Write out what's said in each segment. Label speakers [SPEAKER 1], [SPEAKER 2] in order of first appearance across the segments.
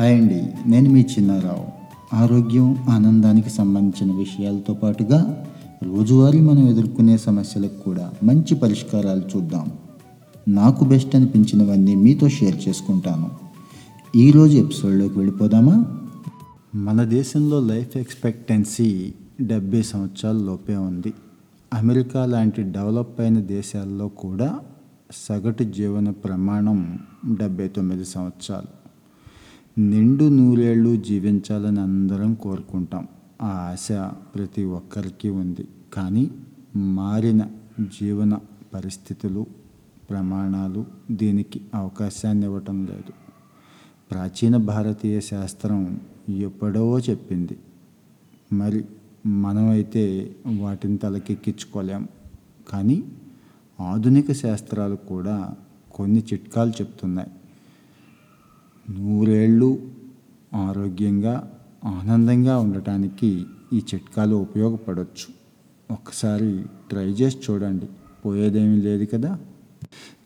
[SPEAKER 1] Hi అండి. నేను మీ చిన్నారావు. ఆరోగ్యం ఆనందానికి సంబంధించిన విషయాలతో పాటుగా రోజువారీ మనం ఎదుర్కొనే సమస్యలకు కూడా మంచి పరిష్కారాలు చూద్దాం. నాకు బెస్ట్ అనిపించినవన్నీ మీతో షేర్ చేసుకుంటాను. ఈరోజు ఎపిసోడ్లోకి వెళ్ళిపోదామా? మన దేశంలో లైఫ్ ఎక్స్పెక్టెన్సీ డెబ్బై సంవత్సరాల లోపే ఉంది. అమెరికా లాంటి డెవలప్ అయిన దేశాల్లో కూడా సగటు జీవన ప్రమాణం డెబ్బై తొమ్మిది సంవత్సరాలు. నిండు నూరేళ్ళు జీవించాలని అందరం కోరుకుంటాం. ఆ ఆశ ప్రతి ఒక్కరికి ఉంది. కానీ మారిన జీవన పరిస్థితులు ప్రమాణాలు దీనికి అవకాశాన్ని ఇవ్వటం లేదు. ప్రాచీన భారతీయ శాస్త్రం ఎప్పుడో చెప్పింది మరి మనమైతే వాటిని తలకెక్కించుకోలేం. కానీ ఆధునిక శాస్త్రాలు కూడా కొన్ని చిట్కాలు చెప్తున్నాయి. నూరేళ్ళు ఆరోగ్యంగా ఆనందంగా ఉండటానికి ఈ చిట్కాలు ఉపయోగపడవచ్చు ఒకసారి ట్రై చేసి చూడండి. పోయేదేమీ లేదు కదా?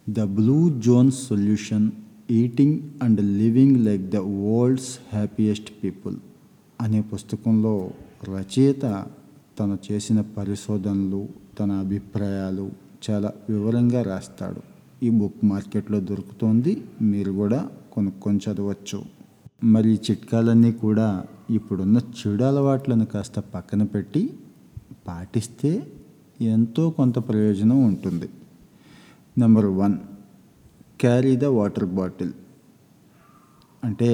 [SPEAKER 1] The blue zone solution eating and living like the world's happiest people అనే పుస్తకంలో రచయిత తను చేసిన పరిశోధనలు తన అభిప్రాయాలు చాలా వివరంగా రాస్తాడు. ఈ బుక్ మార్కెట్లో దొరుకుతోంది. మీరు కూడా కొనుక్కొని చదవచ్చు మరి ఈ చిట్కాలన్నీ కూడా ఇప్పుడున్న చెడు అలవాట్లను కాస్త పక్కన పెట్టి పాటిస్తే ఎంతో కొంత ప్రయోజనం ఉంటుంది. Number one carry the water bottle. అంటే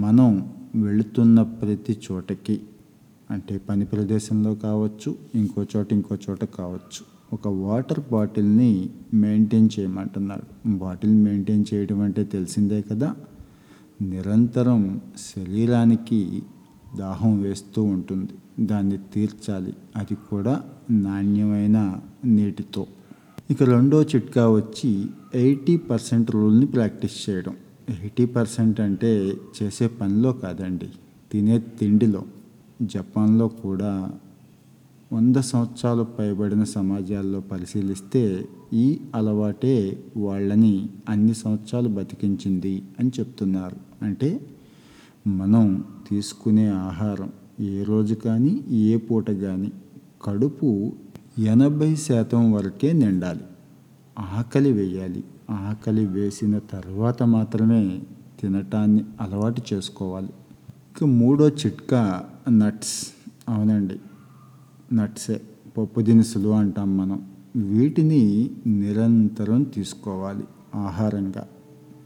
[SPEAKER 1] మనం వెళుతున్న ప్రతి చోటకి అంటే పని ప్రదేశంలో కావచ్చు ఇంకో చోట ఇంకో చోట కావచ్చు. ఒక వాటర్ బాటిల్ని మెయింటైన్ చేయమంటున్నాడు. బాటిల్ మెయింటైన్ చేయడం అంటే తెలిసిందే కదా? నిరంతరం శరీరానికి దాహం వేస్తూ ఉంటుంది. దాన్ని తీర్చాలి. అది కూడా నాణ్యమైన నీటితో. ఇక రెండో చిట్కా వచ్చి ఎయిటీ పర్సెంట్ రూల్ని ప్రాక్టీస్ చేయడం. ఎయిటీ పర్సెంట్ అంటే చేసే పనిలో కాదండి. తినే తిండిలో. జపాన్లో కూడా వంద సంవత్సరాలు పైబడిన సమాజాల్లో పరిశీలిస్తే ఈ అలవాటే వాళ్ళని అన్ని సంవత్సరాలు బతికించింది అని చెప్తున్నారు. అంటే మనం తీసుకునే ఆహారం ఏ రోజు కానీ ఏ పూట కానీ కడుపు ఎనభై శాతం వరకే నిండాలి. ఆకలి వేయాలి. ఆకలి వేసిన తర్వాత మాత్రమే తినటాన్ని అలవాటు చేసుకోవాలి. ఇక మూడో చిట్కా నట్స్. అవునండి. నట్సే పప్పు దినుసులు అంటాం మనం. వీటిని నిరంతరం తీసుకోవాలి ఆహారంగా.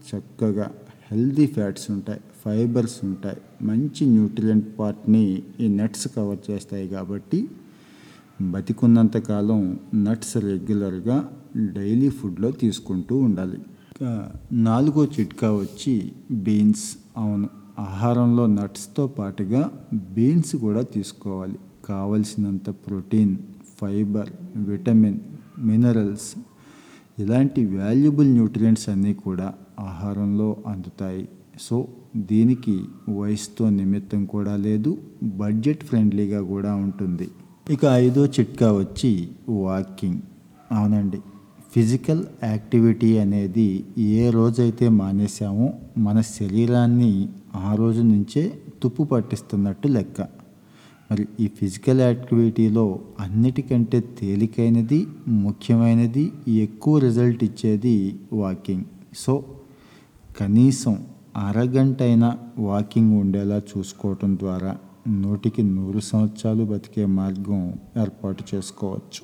[SPEAKER 1] చక్కగా హెల్దీ ఫ్యాట్స్ ఉంటాయి ఫైబర్స్ ఉంటాయి మంచి న్యూట్రియంట్ పార్ట్ని ఈ నట్స్ కవర్ చేస్తాయి కాబట్టి బతికున్నంతకాలం నట్స్ రెగ్యులర్గా డైలీ ఫుడ్లో తీసుకుంటూ ఉండాలి. ఇంకా నాలుగో చిట్కా వచ్చి బీన్స్. అవును ఆహారంలో నట్స్తో పాటుగా బీన్స్ కూడా తీసుకోవాలి. కావలసినంత ప్రోటీన్ ఫైబర్ విటమిన్ మినరల్స్ ఇలాంటి వాల్యుబుల్ న్యూట్రియంట్స్ అన్నీ కూడా ఆహారంలో అందుతాయి. సో దీనికి వయసుతో నిమిత్తం కూడా లేదు బడ్జెట్ ఫ్రెండ్లీగా కూడా ఉంటుంది. ఇక ఐదో చిట్కా వచ్చి వాకింగ్. అవునండి ఫిజికల్ యాక్టివిటీ అనేది ఏ రోజైతే మానేసామో మన శరీరాన్ని ఆ రోజు నుంచే తుప్పు పట్టిస్తున్నట్టు లెక్క. మరి ఈ ఫిజికల్ యాక్టివిటీలో అన్నిటికంటే తేలికైనది ముఖ్యమైనది ఎక్కువ రిజల్ట్ ఇచ్చేది వాకింగ్. సో కనీసం అరగంట అయినా వాకింగ్ ఉండేలా చూసుకోవటం ద్వారా నూటికి నూరు సంవత్సరాలు బతికే మార్గం ఏర్పాటు చేసుకోవచ్చు.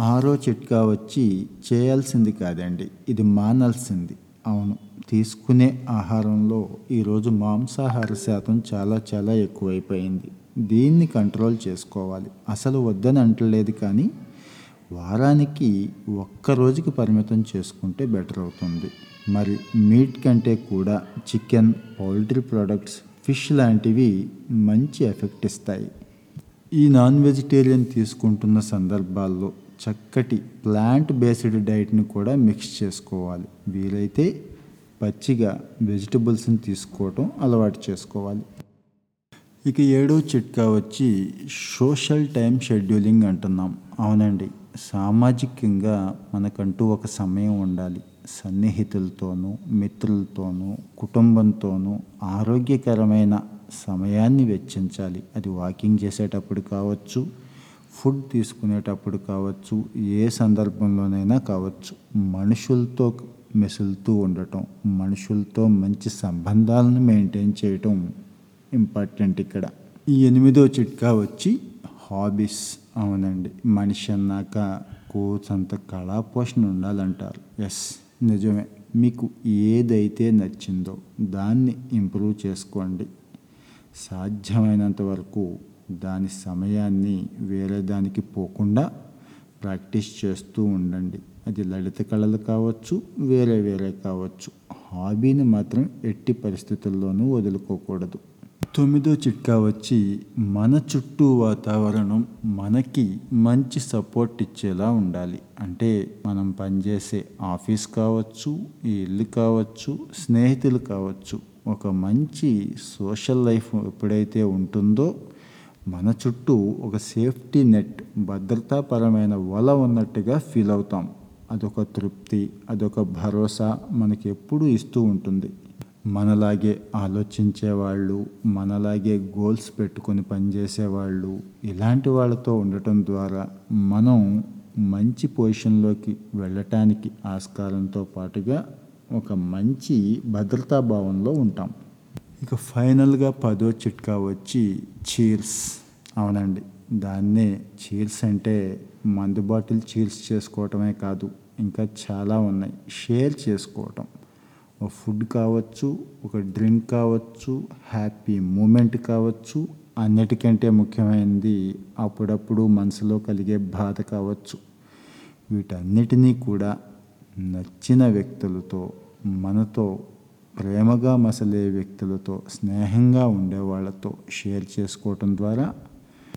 [SPEAKER 1] ఆరో చిట్కా వచ్చి చేయాల్సింది కాదండి ఇది మానాల్సింది. అవును తీసుకునే ఆహారంలో ఈరోజు మాంసాహార శాతం చాలా చాలా ఎక్కువైపోయింది. దీన్ని కంట్రోల్ చేసుకోవాలి. అసలు వద్దని అంటలేదు కానీ వారానికి ఒక్క రోజుకి పరిమితం చేసుకుంటే బెటర్ అవుతుంది. మరి మీట్ కంటే కూడా చికెన్ పౌల్ట్రీ ప్రొడక్ట్స్ ఫిష్ లాంటివి మంచి ఎఫెక్ట్ ఇస్తాయి. ఈ నాన్ వెజిటేరియన్ తీసుకుంటున్న సందర్భాల్లో చక్కటి ప్లాంట్ బేస్డ్ డైట్ని కూడా మిక్స్ చేసుకోవాలి. వీలైతే పచ్చిగా వెజిటబుల్స్ని తీసుకోవటం అలవాటు చేసుకోవాలి. ఇక ఏడో చిట్కా వచ్చి సోషల్ టైం షెడ్యూలింగ్ అంటున్నాం. అవునండి. సామాజికంగా మనకంటూ ఒక సమయం ఉండాలి. సన్నిహితులతోనూ మిత్రులతోనూ కుటుంబంతోనూ ఆరోగ్యకరమైన సమయాన్ని వెచ్చించాలి. అది వాకింగ్ చేసేటప్పుడు కావచ్చు ఫుడ్ తీసుకునేటప్పుడు కావచ్చు ఏ సందర్భంలోనైనా కావచ్చు. మనుషులతో మెసులుతూ ఉండటం మనుషులతో మంచి సంబంధాలను మెయింటైన్ చేయటం ఇంపార్టెంట్ ఇక్కడ. ఈ ఎనిమిదో చిట్కా వచ్చి హాబీస్. అవునండి. మనిషి అన్నాక కోసంత కళాపోషణ ఉండాలంటారు. ఎస్ నిజమే. మీకు ఏదైతే నచ్చిందో దాన్ని ఇంప్రూవ్ చేసుకోండి. సాధ్యమైనంత వరకు దాని సమయాన్ని వేరే దానికి పోకుండా ప్రాక్టీస్ చేస్తూ ఉండండి. అది లలిత కళలు కావచ్చు వేరే వేరే కావచ్చు. హాబీని మాత్రం ఎట్టి పరిస్థితుల్లోనూ వదులుకోకూడదు. తొమ్మిదో చిట్కా వచ్చి మన చుట్టూ వాతావరణం మనకి మంచి సపోర్ట్ ఇచ్చేలా ఉండాలి. అంటే మనం పనిచేసే ఆఫీస్ కావచ్చు ఈ ఇల్లు కావచ్చు స్నేహితులు కావచ్చు ఒక మంచి సోషల్ లైఫ్ ఎప్పుడైతే ఉంటుందో మన చుట్టూ ఒక సేఫ్టీ నెట్ భద్రతాపరమైన వల ఉన్నట్టుగా ఫీల్ అవుతాం. అదొక తృప్తి అదొక భరోసా మనకి ఎప్పుడూ ఇస్తూ ఉంటుంది. మనలాగే ఆలోచించే వాళ్ళు మనలాగే గోల్స్ పెట్టుకొని పనిచేసేవాళ్ళు ఇలాంటి వాళ్ళతో ఉండటం ద్వారా మనం మంచి పొజిషన్లోకి వెళ్ళటానికి ఆస్కారంతో పాటుగా ఒక మంచి భద్రతా భావంలో ఉంటాం. ఇక ఫైనల్గా పదో చిట్కా వచ్చి చీర్స్ అవునండి. దాన్నే చీర్స్ అంటే మందు బాటిల్ చీర్స్ చేసుకోవటమే కాదు ఇంకా చాలా ఉన్నాయి. షేర్ చేసుకోవటం. ఒక ఫుడ్ కావచ్చు ఒక డ్రింక్ కావచ్చు హ్యాపీ మూమెంట్ కావచ్చు అన్నిటికంటే ముఖ్యమైనది అప్పుడప్పుడు మనసులో కలిగే బాధ కావచ్చు. వీటన్నిటినీ కూడా నచ్చిన వ్యక్తులతో మనతో ప్రేమగా మసలే వ్యక్తులతో స్నేహంగా ఉండే వాళ్ళతో షేర్ చేసుకోవటం ద్వారా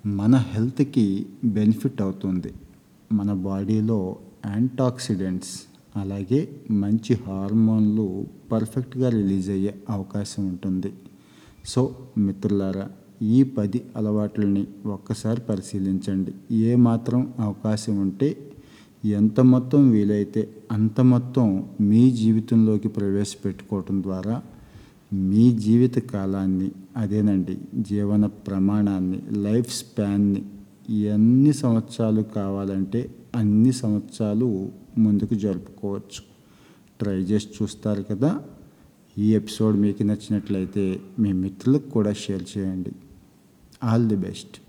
[SPEAKER 1] మన హెల్త్కి బెనిఫిట్ అవుతుంది. మన బాడీలో యాంటాక్సిడెంట్స్ అలాగే మంచి హార్మోన్లు పర్ఫెక్ట్గా రిలీజ్ అయ్యే అవకాశం ఉంటుంది. సో మిత్రులారా ఈ పది అలవాట్లని ఒక్కసారి పరిశీలించండి. ఏ మాత్రం అవకాశం ఉంటే ఎంత మొత్తం వీలైతే అంత మొత్తం మీ జీవితంలోకి ప్రవేశపెట్టుకోవటం ద్వారా మీ జీవిత కాలాన్ని అదేనండి జీవన ప్రమాణాన్ని లైఫ్ స్పాన్ని ఎన్ని సంవత్సరాలు కావాలంటే అన్ని సంవత్సరాలు ముందుకు జరుపుకోవచ్చు. ట్రై చేసి చూస్తారు కదా. ఈ ఎపిసోడ్ మీకు నచ్చినట్లయితే మీ మిత్రులకు కూడా షేర్ చేయండి. All the best